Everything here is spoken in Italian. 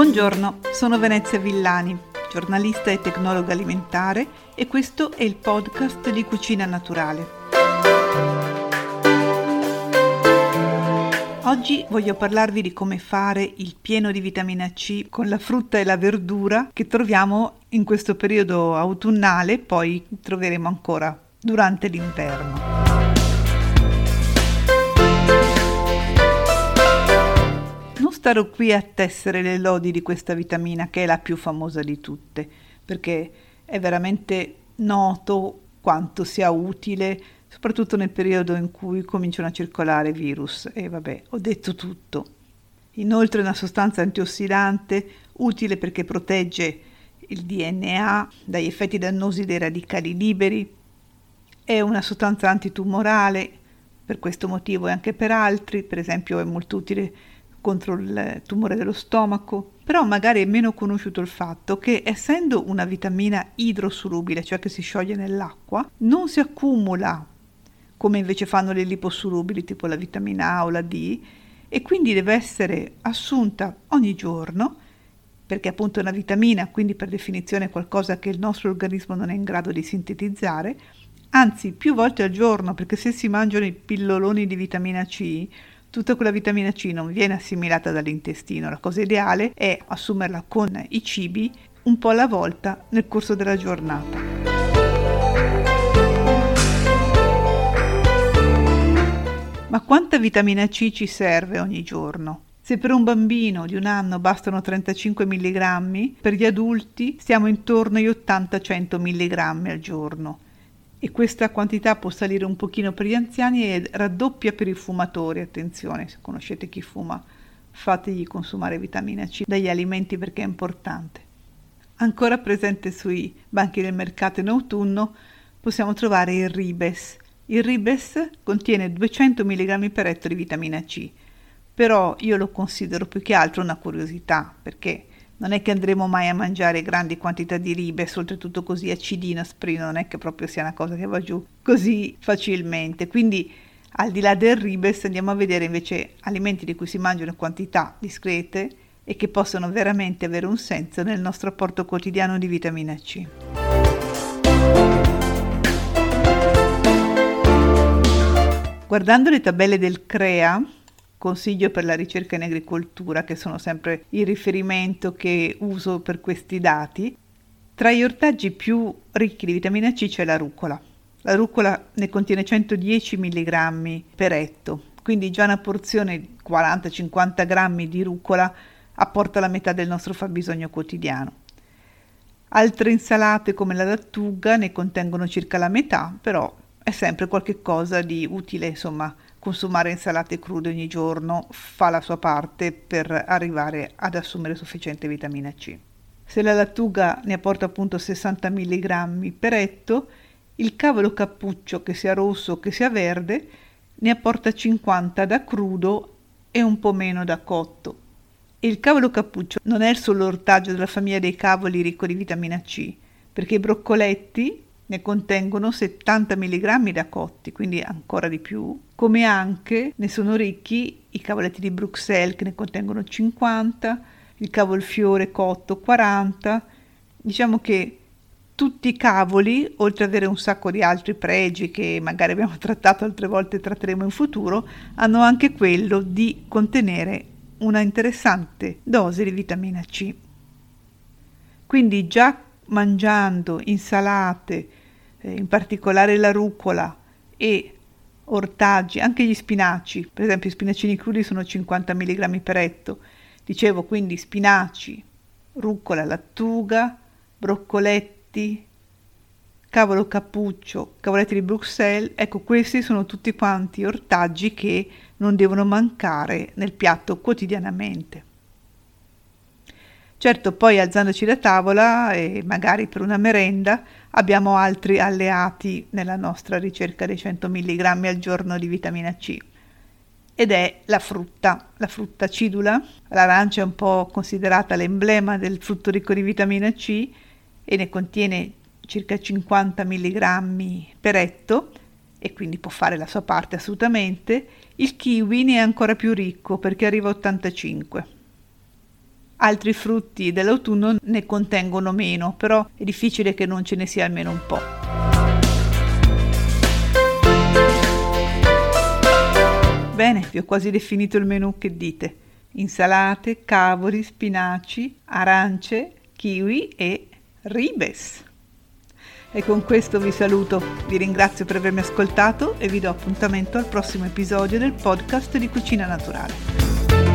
Buongiorno, sono Venezia Villani, giornalista e tecnologa alimentare e questo è il podcast di Cucina Naturale. Oggi voglio parlarvi di come fare il pieno di vitamina C con la frutta e la verdura che troviamo in questo periodo autunnale, poi troveremo ancora durante l'inverno. Starò qui a tessere le lodi di questa vitamina che è la più famosa di tutte, perché è veramente noto quanto sia utile soprattutto nel periodo in cui cominciano a circolare virus. E vabbè, ho detto tutto. Inoltre è una sostanza antiossidante utile perché protegge il DNA dagli effetti dannosi dei radicali liberi, è una sostanza antitumorale per questo motivo e anche per altri, per esempio è molto utile contro il tumore dello stomaco, però magari è meno conosciuto il fatto che essendo una vitamina idrosolubile, cioè che si scioglie nell'acqua, non si accumula come invece fanno le liposolubili tipo la vitamina A o la D, e quindi deve essere assunta ogni giorno, perché appunto è una vitamina, quindi per definizione è qualcosa che il nostro organismo non è in grado di sintetizzare, anzi più volte al giorno, perché se si mangiano i pilloloni di vitamina C, tutta quella vitamina C non viene assimilata dall'intestino. La cosa ideale è assumerla con i cibi un po' alla volta nel corso della giornata. Ma quanta vitamina C ci serve ogni giorno? Se per un bambino di un anno bastano 35 mg, per gli adulti stiamo intorno agli 80-100 mg al giorno. E questa quantità può salire un pochino per gli anziani e raddoppia per i fumatori. Attenzione, se conoscete chi fuma, fategli consumare vitamina C dagli alimenti perché è importante. Ancora presente sui banchi del mercato in autunno possiamo trovare il ribes, il ribes contiene 200 mg per etto di vitamina C, però io lo considero più che altro una curiosità, perché non è che andremo mai a mangiare grandi quantità di ribes, oltretutto così acidino, asprino, non è che proprio sia una cosa che va giù così facilmente. Quindi al di là del ribes andiamo a vedere invece alimenti di cui si mangiano quantità discrete e che possono veramente avere un senso nel nostro apporto quotidiano di vitamina C. Guardando le tabelle del CREA, Consiglio per la ricerca in agricoltura, che sono sempre il riferimento che uso per questi dati, tra gli ortaggi più ricchi di vitamina C c'è la rucola. La rucola ne contiene 110 mg per etto, quindi già una porzione di 40-50 grammi di rucola apporta la metà del nostro fabbisogno quotidiano. Altre insalate come la lattuga ne contengono circa la metà, però è sempre qualcosa di utile, insomma, consumare insalate crude ogni giorno fa la sua parte per arrivare ad assumere sufficiente vitamina C. Se la lattuga ne apporta appunto 60 mg per etto, il cavolo cappuccio, che sia rosso o che sia verde, ne apporta 50 da crudo e un po' meno da cotto. Il cavolo cappuccio non è il solo ortaggio della famiglia dei cavoli ricco di vitamina C, perché i broccoletti ne contengono 70 mg da cotti, quindi ancora di più, come anche ne sono ricchi i cavoletti di Bruxelles che ne contengono 50, il cavolfiore cotto 40, diciamo che tutti i cavoli, oltre ad avere un sacco di altri pregi che magari abbiamo trattato altre volte e tratteremo in futuro, hanno anche quello di contenere una interessante dose di vitamina C. Quindi già mangiando insalate, eh, in particolare la rucola e ortaggi, anche gli spinaci, per esempio i spinacini crudi sono 50 mg per etto, dicevo quindi spinaci, rucola, lattuga, broccoletti, cavolo cappuccio, cavoletti di Bruxelles, ecco questi sono tutti quanti ortaggi che non devono mancare nel piatto quotidianamente. Certo, poi alzandoci da tavola e magari per una merenda abbiamo altri alleati nella nostra ricerca dei 100 mg al giorno di vitamina C ed è la frutta, la frutta cidula. L'arancia è un po' considerata l'emblema del frutto ricco di vitamina C e ne contiene circa 50 mg per etto e quindi può fare la sua parte assolutamente. Il kiwi ne è ancora più ricco perché arriva a 85 altri frutti dell'autunno ne contengono meno, però è difficile che non ce ne sia almeno un po'. Bene, vi ho quasi definito il menù, che dite? Insalate, cavoli, spinaci, arance, kiwi e ribes. E con questo vi saluto, vi ringrazio per avermi ascoltato e vi do appuntamento al prossimo episodio del podcast di Cucina Naturale.